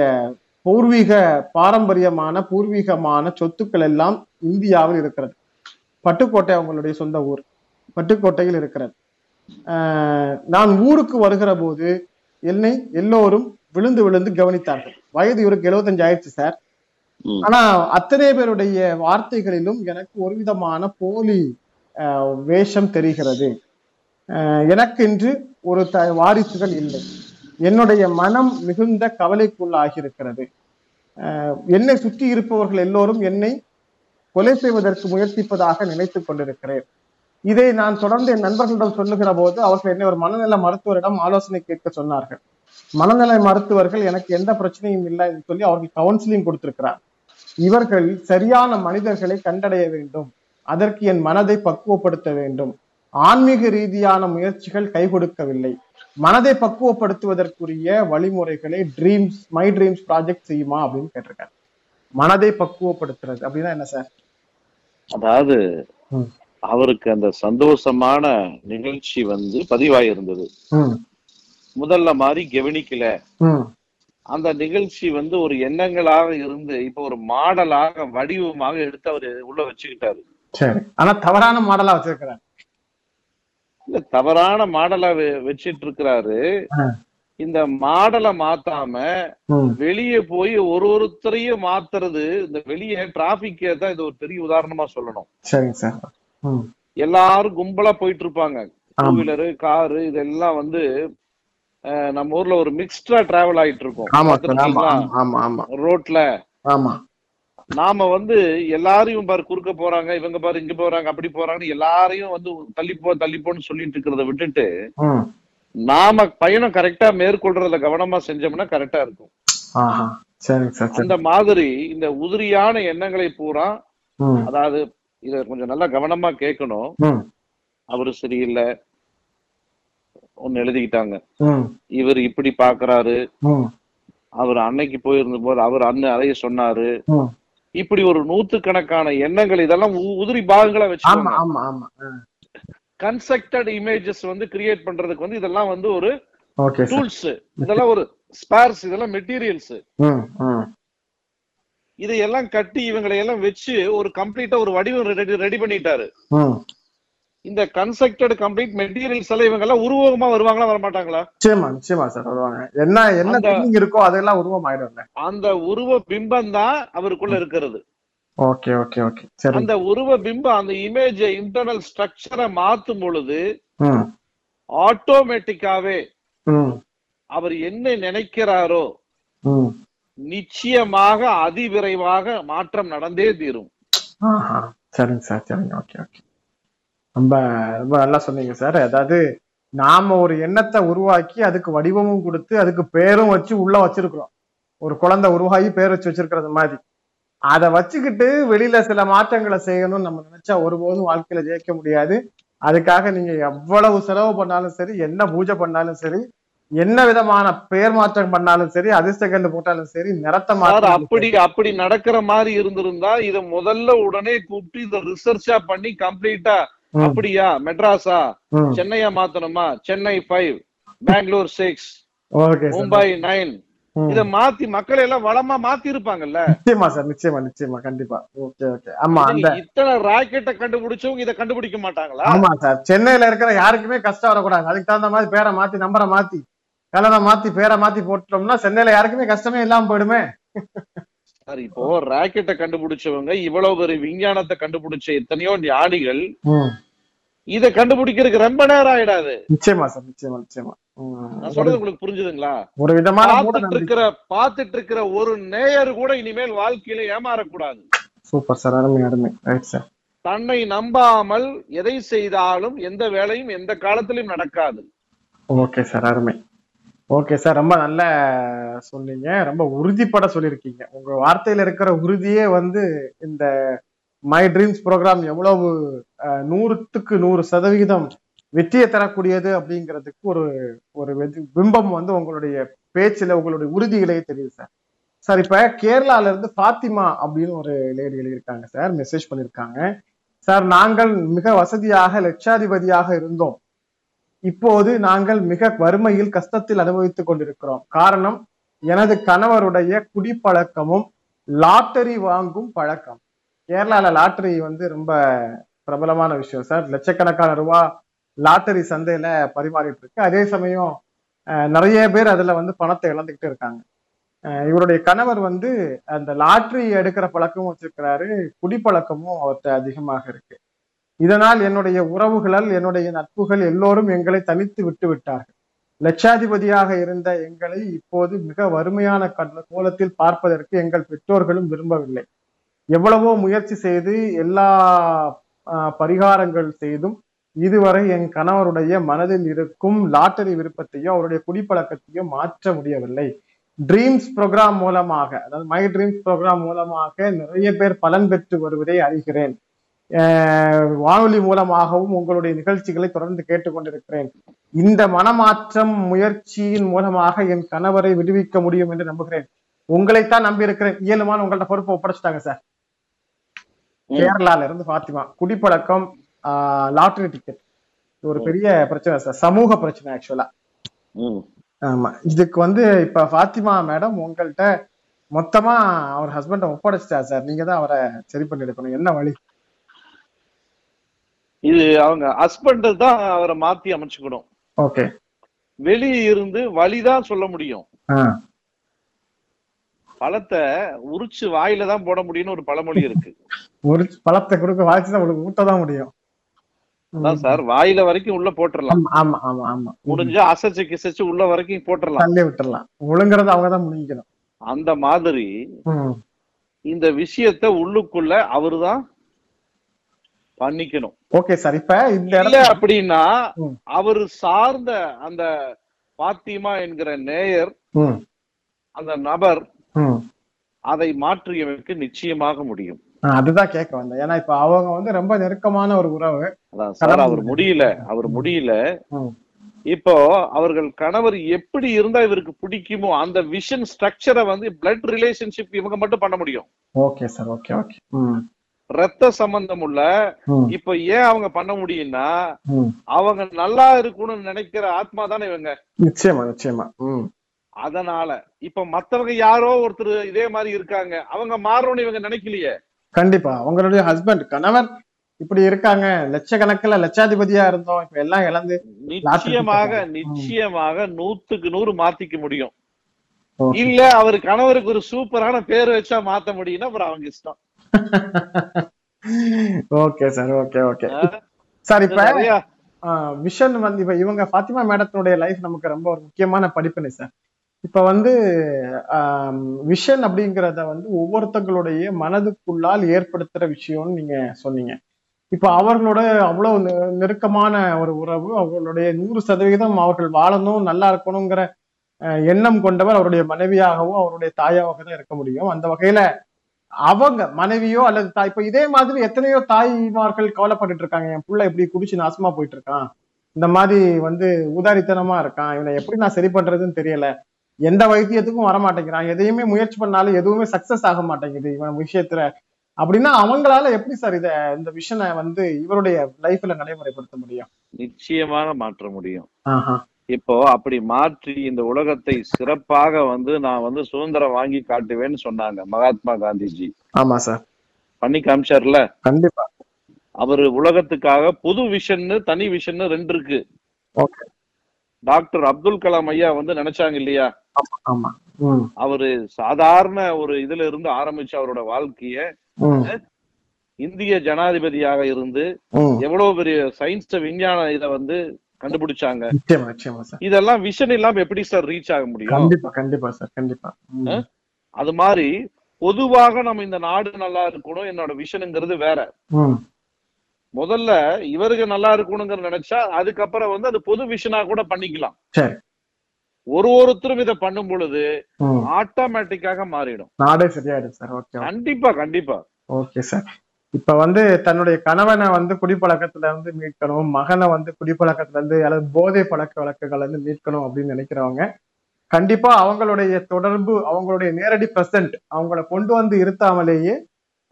பூர்வீக பாரம்பரியமான பூர்வீகமான சொத்துக்கள் எல்லாம் இந்தியாவில் இருக்கிறது. பட்டுக்கோட்டை அவங்களுடைய சொந்த ஊர். பட்டுக்கோட்டையில் இருக்கிறது ஆஹ் நான் ஊருக்கு வருகிற போது என்னை எல்லோரும் விழுந்து விழுந்து கவனித்தார்கள். வயது இவருக்கு 75 ஆயிடுச்சு சார். ஆனா அத்தனை பேருடைய வார்த்தைகளிலும் எனக்கு ஒரு விதமான போலி வேஷம் தெரிகிறது. ஆஹ், எனக்கென்று ஒரு த வாரிசுகள் இல்லை. என்னுடைய மனம் மிகுந்த கவலைக்குள்ளாகி இருக்கிறது என்னை சுற்றி இருப்பவர்கள் எல்லோரும் என்னை கொலை செய்வதற்கு முயற்சிப்பதாக நினைத்துக் கொண்டிருக்கிறேன். இதை நான் தொடர்ந்து என் நண்பர்களிடம் சொல்லுகிற போது அவர்கள் என்னை ஒரு மனநல மருத்துவரிடம் ஆலோசனை கேட்க சொன்னார்கள். மனநல மருத்துவர்கள் எனக்கு எந்த பிரச்சனையும் இல்லை என்று சொல்லி அவர்கள் கவுன்சிலிங் கொடுத்திருக்கிறார். இவர்கள் சரியான மனிதர்களை கண்டடைய வேண்டும். அதற்கு என் மனதை பக்குவப்படுத்த வேண்டும். ஆன்மீக ரீதியான முயற்சிகள் கை கொடுக்கவில்லை. மனதை பக்குவப்படுத்துவதற்குரிய வழிமுறைகளை ட்ரீம்ஸ் மை ட்ரீம்ஸ் ப்ராஜெக்ட் செய்யுமா அப்படின்னு கேட்டிருக்காரு. மனதை பக்குவப்படுத்துறது அப்படின்னா என்ன சார்? அதாவது. அவருக்கு அந்த சந்தோஷமான நிகழ்ச்சி வந்து பதிவாயிருந்தது. முதல்ல மாதிரி கவனிக்கல. அந்த நிகழ்ச்சி வந்து ஒரு எண்ணங்களாக இருந்து இப்ப ஒரு மாடலாக வடிவமாக எடுத்து அவரு உள்ள வச்சுக்கிட்டாரு. ஆனா தவறான மாடலா வச்சிருக்கிறார். இல்ல தவறான மாடலா வச்சிட்டு இருக்கிறாரு. இந்த மாடலை மாத்தாம வெளியே போய் ஒரு ஒருத்தரையும் மாத்துறது இந்த வெளியே டிராபிக் தான் இது ஒரு பெரிய உதாரணமா சொல்லணும். சரிங்க சார். எல்லாரும் கும்பலா போயிட்டு இருப்பாங்க. டூ. வீலரு காரு இதெல்லாம் வந்து நம்ம ஊர்ல ஒரு மிக்ஸ்டா டிராவல் ஆயிட்டு இருக்கும். ரோட்ல. ஆமா. நாம வந்து எல்லாரையும் பாரு குறுக்க போறாங்க இவங்க பாரு இங்க போறாங்க அப்படி போறாங்கன்னு எல்லாரையும் வந்து தள்ளிப்போ தள்ளிப்போன்னு சொல்லிட்டு இருக்கிறத விட்டுட்டு நாம பயணம் கரெக்டா மேற்கொள்றதுல கவனமா செஞ்சோம்னா கரெக்டா இருக்கும். அந்த மாதிரி இந்த உதிரியான எண்ணங்களை பூரா அதாவது இத கொஞ்சம் நல்லா கவனமா கேட்கணும். அவரு சரியில்லை. ஒன்னு எழுதிக்கிட்டாங்க. இவர் இப்படி பாக்குறாரு. அவர் அன்னைக்கு போயிருந்த போது அவர் அண்ணன் அதைய சொன்னாரு. இப்படி ஒரு நூத்துக்கணக்கான எண்ணங்கள் இதெல்லாம் உதிரி பாகங்களா ஆமா கன்ஸ்ட்ரக்டட் இமேஜஸ் வந்து கிரியேட் பண்றதுக்கு வந்து இதெல்லாம் வந்து ஒரு டூல்ஸ் இதெல்லாம் ஒரு ஸ்பேர்ஸ் இதெல்லாம் மெட்டீரியல்ஸ் இதையெல்லாம் கட்டி இவங்களை எல்லாம் வச்சு ஒரு கம்ப்ளீட்டா ஒரு வடிவம் ரெடி பண்ணிட்டாரு. இந்த கன்ஸ்ட்ரக்டட் கம்ப்ளீட் மெட்டீரியல்ஸ் எல்லாம் இவங்க எல்லாம் உருவகமா வருவாங்களா வரமாட்டாங்களா? நிச்சயமா நிச்சயமா சார் வருவாங்க. என்ன என்ன இருக்கோ அதெல்லாம் உருவம் ஆயிடும்ல அந்த உருவ பிம்பம் தான் அவருக்குள்ள இருக்கிறது. Okay okay okay. சரி. அந்த உருவ பிம்பம் அந்த இமேஜ் இன்டர்னல் ஸ்ட்ரக்சரை மாத்தும் பொழுது ஆட்டோமேட்டிக்காவே அவர் என்ன நினைக்கிறாரோ நிச்சயமாக அதிவிரைவாக மாற்றம் நடந்தே தீரும். சரிங்க சார் சரிங்க. Okay okay. ரொம்ப ரொம்ப நல்லா சொன்னீங்க சார். அதாவது நாம ஒரு எண்ணத்தை உருவாக்கி அதுக்கு வடிவமும் கொடுத்து அதுக்கு பேரும் வச்சு உள்ள வச்சிருக்கிறோம். ஒரு குழந்தை உருவாகி பேர் வச்சு வச்சிருக்கிறது மாதிரி. அதை வச்சுக்கிட்டு வெளியில சில மாற்றங்களை செய்யணும்னு நம்ம நினைச்சா ஒருபோதும் வாழ்க்கையில ஜெயிக்க முடியாது. அதுக்காக நீங்க எவ்வளவு செலவு பண்ணாலும் சரி என்ன பூஜை பண்ணாலும் சரி என்ன விதமான பெயர் மாற்றம் பண்ணாலும் சரி அதிர்ஷ்ட கண்டு போட்டாலும் சரி நிறத்த மாற்றம் அப்படி அப்படி நடக்கிற மாதிரி இருந்திருந்தா இத முதல்ல உடனே கூப்பிட்டு இத ரிசர்ச்சா பண்ணி கம்ப்ளீட்டா அப்படியா? மெட்ராஸா. சென்னையா மாத்தணுமா? Chennai five Bangalore six Mumbai nine. இத மாத்தி மக்களை எல்லாம் வளமா மாத்தி இருப்பாங்கல்ல நிச்சயமா சார் நிச்சயமா நிச்சயமா கண்டிப்பா. Okay okay. ஆமா அந்த இத்தனை ராக்கெட்டை கண்டுபிடிச்சவங்க இதை கண்டுபிடிக்க மாட்டாங்களா? ஆமா சார். சென்னையில இருக்கிற யாருக்குமே கஷ்டம் வரக்கூடாது. அதுக்கு தகுந்த மாதிரி பேரை மாத்தி நம்பரை மாத்தி கலரை மாத்தி பேரை மாத்தி போட்டோம்னா சென்னையில யாருக்குமே கஷ்டமே இல்லாம போயிடுமே. சார் இப்போ ராக்கெட்டை கண்டுபிடிச்சவங்க இவ்வளவு பெரிய விஞ்ஞானத்தை கண்டுபிடிச்ச எத்தனையோ ஞானிகள். இத கண்டுபிடிக்கிறதுக்கு ரொம்ப நேரம் ஆயிடாது. நிச்சயமா சார் நிச்சயமா நிச்சயமா. நான் சொல்றது உங்களுக்கு புரிஞ்சுதுங்களா? ஒரு விதமான பார்த்துட்டு இருக்கிற பார்த்துட்டு இருக்கிற ஒரு நேயர் கூட இனிமேல் வாழ்க்கையில ஏமாறக்கூடாது. சூப்பர் சார் அருமை அருமை. ரைட் சார் தன்னை நம்பாமல் எதை செய்தாலும் எந்த வேலையும் எந்த காலத்திலும் நடக்காது. ஓகே சார் அருமை. ஓகே சார் ரொம்ப நல்ல சொன்னீங்க. ரொம்ப உறுதிப்பட சொல்லியிருக்கீங்க. உங்க வார்த்தையில இருக்கிற உறுதியே வந்து இந்த மை ட்ரீம்ஸ் ப்ரோக்ராம் எவ்வளவு நூறுத்துக்கு நூறு சதவிகிதம் வெற்றியை தரக்கூடியது அப்படிங்கிறதுக்கு ஒரு ஒரு பிம்பம் வந்து உங்களுடைய பேச்சில் உங்களுடைய உறுதியிலேயே தெரியுது சார். சார் இப்ப கேரளால இருந்து ஃபாத்திமா அப்படின்னு ஒரு லேடி எழுதியிருக்காங்க சார். மெசேஜ் பண்ணியிருக்காங்க. சார் நாங்கள் மிக வசதியாக லட்சாதிபதியாக இருந்தோம். இப்போது நாங்கள் மிக வறுமையில் கஷ்டத்தில் அனுபவித்துக் கொண்டிருக்கிறோம். காரணம் எனது கணவருடைய குடிப்பழக்கமும் லாட்டரி வாங்கும் பழக்கம். கேரளால லாட்டரி வந்து ரொம்ப பிரபலமான விஷயம் சார். லட்சக்கணக்கான ரூபா லாட்டரி சந்தையில பரிமாறிட்டு இருக்கு அதே சமயம் நிறைய பேர் அதுல வந்து பணத்தை இழந்துகிட்டு இருக்காங்க. இவருடைய கணவர் வந்து அந்த லாட்டரி எடுக்கிற பழக்கமும் வச்சிருக்கிறாரு. குடிப்பழக்கமும் அவர்கிட்ட அதிகமாக இருக்கு. இதனால் என்னுடைய உறவுகளால் என்னுடைய நட்புகள் எல்லோரும் எங்களை தனித்து விட்டு விட்டார்கள். லட்சாதிபதியாக இருந்த எங்களை இப்போது மிக வறுமையான கோலத்தில் பார்ப்பதற்கு எங்கள் பெற்றோர்களும் விரும்பவில்லை. எவ்வளவோ முயற்சி செய்து எல்லா ஆஹ், பரிகாரங்கள் செய்தும் இதுவரை என் கணவருடைய மனதில் இருக்கும் லாட்டரி விருப்பத்தையோ அவருடைய குடிப்பழக்கத்தையோ மாற்ற முடியவில்லை. ட்ரீம்ஸ் ப்ரோக்ராம் மூலமாக அதாவது மை ட்ரீம்ஸ் ப்ரோக்ராம் மூலமாக நிறைய பேர் பலன் பெற்று வருவதை அறிகிறேன். வானொலி மூலமாகவும் உங்களுடைய நிகழ்ச்சிகளை தொடர்ந்து கேட்டுக்கொண்டிருக்கிறேன். இந்த மனமாற்றம் முயற்சியின் மூலமாக என் கணவரை விடுவிக்க முடியும் என்று நம்புகிறேன். உங்களைத்தான் நம்பி இருக்கிறேன் இயலுமான உங்கள்ட்ட பொறுப்பை ஒப்படைச்சிட்டாங்க சார். கேரளால இருந்து பாத்திமா குடிப்பழக்கம் லாட்டரி டிக்கெட் ஒரு பெரிய பிரச்சனை சார். சமூக பிரச்சனை ஆக்சுவலா. ஆமா. இதுக்கு வந்து இப்ப ஃபாத்திமா மேடம் உங்கள்கிட்ட மொத்தமா அவர் ஹஸ்பண்ட ஒப்படைச்சிட்டா சார்? நீங்க தான் அவரை சரி பண்ணி எடுக்கணும். என்ன வழி? இது அவங்க ஹஸ்பண்ட் தான் அவரை மாத்தி அமைச்சுக்கணும். ஓகே. வெளியே இருந்து வழிதான் சொல்ல முடியும். பழத்தை உரிச்சு வாயில தான் போட முடியும்னு ஒரு பழமொழி இருக்கு. ஒரு பழத்தை கொடுக்க வாழ்த்து தான் உங்களுக்கு ஊட்ட தான் முடியும். சார் வாயில வரைக்கும் உள்ள போட்டுறலாம். ஆமா ஆமா ஆமா முடிஞ்சா அசைச்சு கிசைச்சு உள்ள வரைக்கும் போட்டுறலாம். தள்ளி விட்டுறலாம். ஒழுங்குறத அவங்க தான் முடிக்கணும் அந்த மாதிரி. இந்த விஷயத்த உள்ளுக்குள்ள அவருதான் பண்ணிக்கணும். ஓகே சார் இப்ப இந்த இடத்துல அப்படின்னா. அவரு சார்ந்த அந்த பாத்திமா என்கிற நேயர் அந்த நபர். அதை மாற்றியமைக்க நிச்சயமாக முடியும். அதுதான் கேட்க வந்தேன். ஏன்னா இப்ப அவங்க வந்து ரொம்ப நெருக்கமான ஒரு உறவு. சார் அவர் முடியல. அவர் முடியல. இப்போ அவர்கள் கணவர் எப்படி இருந்தா இவருக்கு பிடிக்குமோ அந்த விஷன் ஸ்ட்ரக்சரை வந்து பிளட் ரிலேஷன்ஷிப் இவங்க மட்டும் பண்ண முடியும். Okay sir okay okay. ரத்த சம்பந்தம் உள்ள இப்ப ஏன் அவங்க பண்ண முடியும்னா. அவங்க நல்லா இருக்கணும்னு நினைக்கிற ஆத்மா தானே இவங்க. நிச்சயமா நிச்சயமா. அதனால இப்ப மத்தவங்க யாரோ ஒருத்தர் இதே மாதிரி இருக்காங்க. அவங்க மாறணும்னு இவங்க நினைக்கலையே. கண்டிப்பா. அவங்களுடைய ஹஸ்பண்ட் கணவர் இப்படி இருக்காங்க. லட்சக்கணக்கில் லட்சாதிபதியா இருந்தோம். இப்ப எல்லாம் இழந்து நிச்சயமாக. நிச்சயமாக நூத்துக்கு நூறு மாத்திக்க முடியும். இல்ல அவர் கணவருக்கு ஒரு சூப்பரான பேர் வச்சா மாத்த முடியும்னா அப்புறம் அவங்க இஷ்டம். Okay sir okay okay. Sir இப்ப விஷன் வந்து இப்ப இவங்க ஃபாத்திமா மேடத்தினுடைய லைஃப் நமக்கு ரொம்ப ஒரு முக்கியமான படிப்பினை சார் இப்போ வந்து விஷன் அப்படிங்கிறத வந்து ஒவ்வொருத்தங்களுடைய மனதுக்குள்ளால் ஏற்படுத்துகிற விஷயம்னு நீங்க சொன்னீங்க. இப்போ அவர்களோட அவ்வளோ நெ- நெருக்கமான ஒரு உறவு அவர்களுடைய நூறு சதவிகிதம் அவர்கள் வாழணும் நல்லா இருக்கணுங்கிற அஹ், எண்ணம் கொண்டவர் அவருடைய மனைவியாகவோ அவருடைய தாயாகவோ தான் இருக்க முடியும். அந்த வகையில அவங்க மனைவியோ அல்லது தாய் இப்போ இதே மாதிரி எத்தனையோ தாய்மார்கள் கவலைப்பட்டுட்டு இருக்காங்க. என் பிள்ளை இப்படி குடிச்சு நாசமா போயிட்டு இருக்கான். இந்த மாதிரி வந்து உதாரித்தனமா இருக்கான். இவனை எப்படி நான் சரி பண்றதுன்னு தெரியல. எந்த வைத்தியத்துக்கும் வர மாட்டேங்கிறான் எதையுமே முயற்சி பண்ணாலும் எதுவுமே சக்சஸ் ஆக மாட்டேங்குது இவன் விஷயத்துல. அப்படின்னா அவங்களால எப்படி சார் இத இந்த விஷனை வந்து இவருடைய லைஃப்ல நடைமுறைப்படுத்த முடியும்? நிச்சயமாக மாற்ற முடியும். இப்போ அப்படி மாற்றி இந்த உலகத்தை சிறப்பாக வந்து நான் வந்து சுதந்திரம் வாங்கி காட்டுவேன்னு சொன்னாங்க மகாத்மா காந்திஜி. ஆமா சார் பண்ணி காமிச்சார்ல கண்டிப்பா. அவரு உலகத்துக்காக புது விஷன்னு தனி விஷன்னு ரெண்டு இருக்கு. டாக்டர் அப்துல் கலாம் ஐயா வந்து நினைச்சாங்க இல்லையா? அவரு சாதாரண ஒரு இதுல இருந்து ஆரம்பிச்ச அவரோட வாழ்க்கைய இந்திய ஜனாதிபதியாக இருந்து. எவ்வளவு பெரிய சயின்ஸ் விஞ்ஞான இத வந்து கண்டுபிடிச்சாங்க. இதெல்லாம் விஷன் இல்லாம எப்படி சார் ரீச் ஆக முடியும்? கண்டிப்பா கண்டிப்பா சார் கண்டிப்பா. அது மாதிரி பொதுவாக நம்ம இந்த நாடு நல்லா இருக்கணும் என்னோட விஷனுங்கிறது வேற. முதல்ல இவருக்கு நல்லா இருக்கணுங்கிற நினைச்சா அதுக்கப்புறம் வந்து அது பொது விஷனா கூட பண்ணிக்கலாம். சரி. ஒரு ஒருத்தரும் இதை பண்ணும் பொழுது. ஆட்டோமேட்டிக்காக மாறிடும். நாடே சரியாயிடும் சார். ஓகே கண்டிப்பா கண்டிப்பா. Okay sir. இப்ப வந்து தன்னுடைய கணவனை வந்து குடிப்பழக்கத்துல இருந்து மீட்கணும் மகனை வந்து குடிப்பழக்கத்துல இருந்து அல்லது போதை பழக்க வழக்குகள்ல இருந்து மீட்கணும் அப்படின்னு நினைக்கிறவங்க கண்டிப்பா அவங்களுடைய தொடர்பு அவங்களுடைய நேரடி பிரசன்ட் அவங்கள கொண்டு வந்து இருத்தாமலேயே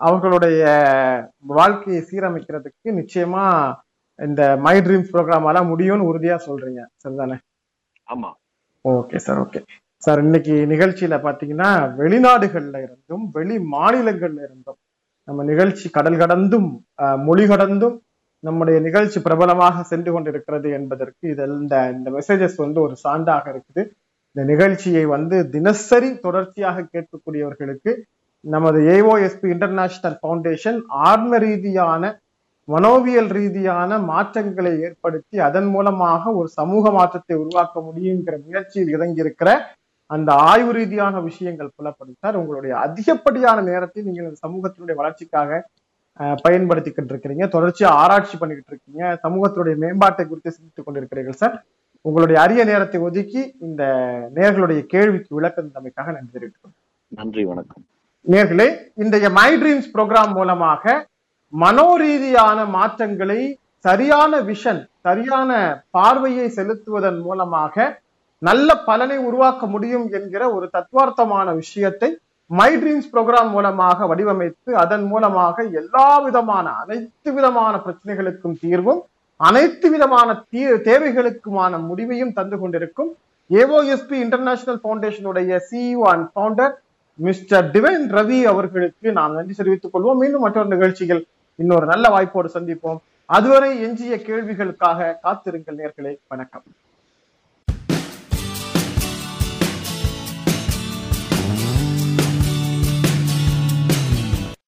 அவங்களுடைய வாழ்க்கையை சீரமைக்கிறதுக்கு நிச்சயமா இந்த மை ட்ரீம்ஸ் ப்ரோக்ராமால முடியும்னு உறுதியா சொல்றீங்க. சரிதானே? ஆமா. ஓகே சார் ஓகே சார் இன்னைக்கு நிகழ்ச்சியில பாத்தீங்கன்னா வெளிநாடுகள்ல இருந்தும் வெளி மாநிலங்கள்ல இருந்தும் நம்ம நிகழ்ச்சி கடல் கடந்தும் மொழி கடந்தும் நம்முடைய நிகழ்ச்சி பிரபலமாக சென்று கொண்டிருக்கிறது என்பதற்கு இது இந்த இந்த மெசேஜஸ் வந்து ஒரு சான்றாக இருக்குது. இந்த நிகழ்ச்சியை வந்து தினசரி தொடர்ச்சியாக கேட்கக்கூடியவர்களுக்கு நமது ஏஓஎஸ்பி இன்டர்நேஷனல் ஃபவுண்டேஷன் ஆன்ம ரீதியான மனோவியல் ரீதியான மாற்றங்களை ஏற்படுத்தி அதன் மூலமாக ஒரு சமூக மாற்றத்தை உருவாக்க முடியுங்கிற முயற்சியில் இறங்கியிருக்கிற அந்த ஆய்வு ரீதியான விஷயங்கள் புலப்படும் சார் உங்களுடைய அதிகப்படியான நேரத்தை நீங்கள் இந்த சமூகத்தினுடைய வளர்ச்சிக்காக பயன்படுத்திக்கிட்டு இருக்கிறீங்க. தொடர்ச்சியா ஆராய்ச்சி பண்ணிக்கிட்டு இருக்கீங்க. சமூகத்தினுடைய மேம்பாட்டை குறித்து சிந்தித்துக் கொண்டிருக்கிறீர்கள் சார். உங்களுடைய அரிய நேரத்தை ஒதுக்கி இந்த நேர்களுடைய கேள்விக்கு விளக்கம் தமைக்காக நன்றி தெரிவித்துக் நன்றி வணக்கம். நேர்களே இன்றைய மை ட்ரீம்ஸ் ப்ரோக்ராம் மூலமாக மனோரீதியான மாற்றங்களை சரியான விஷன் சரியான பார்வையை செலுத்துவதன் மூலமாக நல்ல பலனை உருவாக்க முடியும் என்கிற ஒரு தத்துவார்த்தமான விஷயத்தை மை ட்ரீம்ஸ் ப்ரோக்ராம் மூலமாக வடிவமைத்து அதன் மூலமாக எல்லா விதமான அனைத்து விதமான பிரச்சனைகளுக்கும் தீர்வும் அனைத்து விதமான தீ தேவைகளுக்குமான முடிவையும் தந்து கொண்டிருக்கும் AOSP international ஃபவுண்டேஷனுடைய CEO and founder mister Divine Ravi அவர்களுக்கு நாம் நன்றி தெரிவித்துக் கொள்வோம். மீண்டும் மற்றொரு நிகழ்ச்சியில் இன்னொரு நல்ல வாய்ப்போடு சந்திப்போம். அதுவரை எஞ்சிய கேள்விகளுக்காக காத்திருங்கள் நேர்களே. வணக்கம்.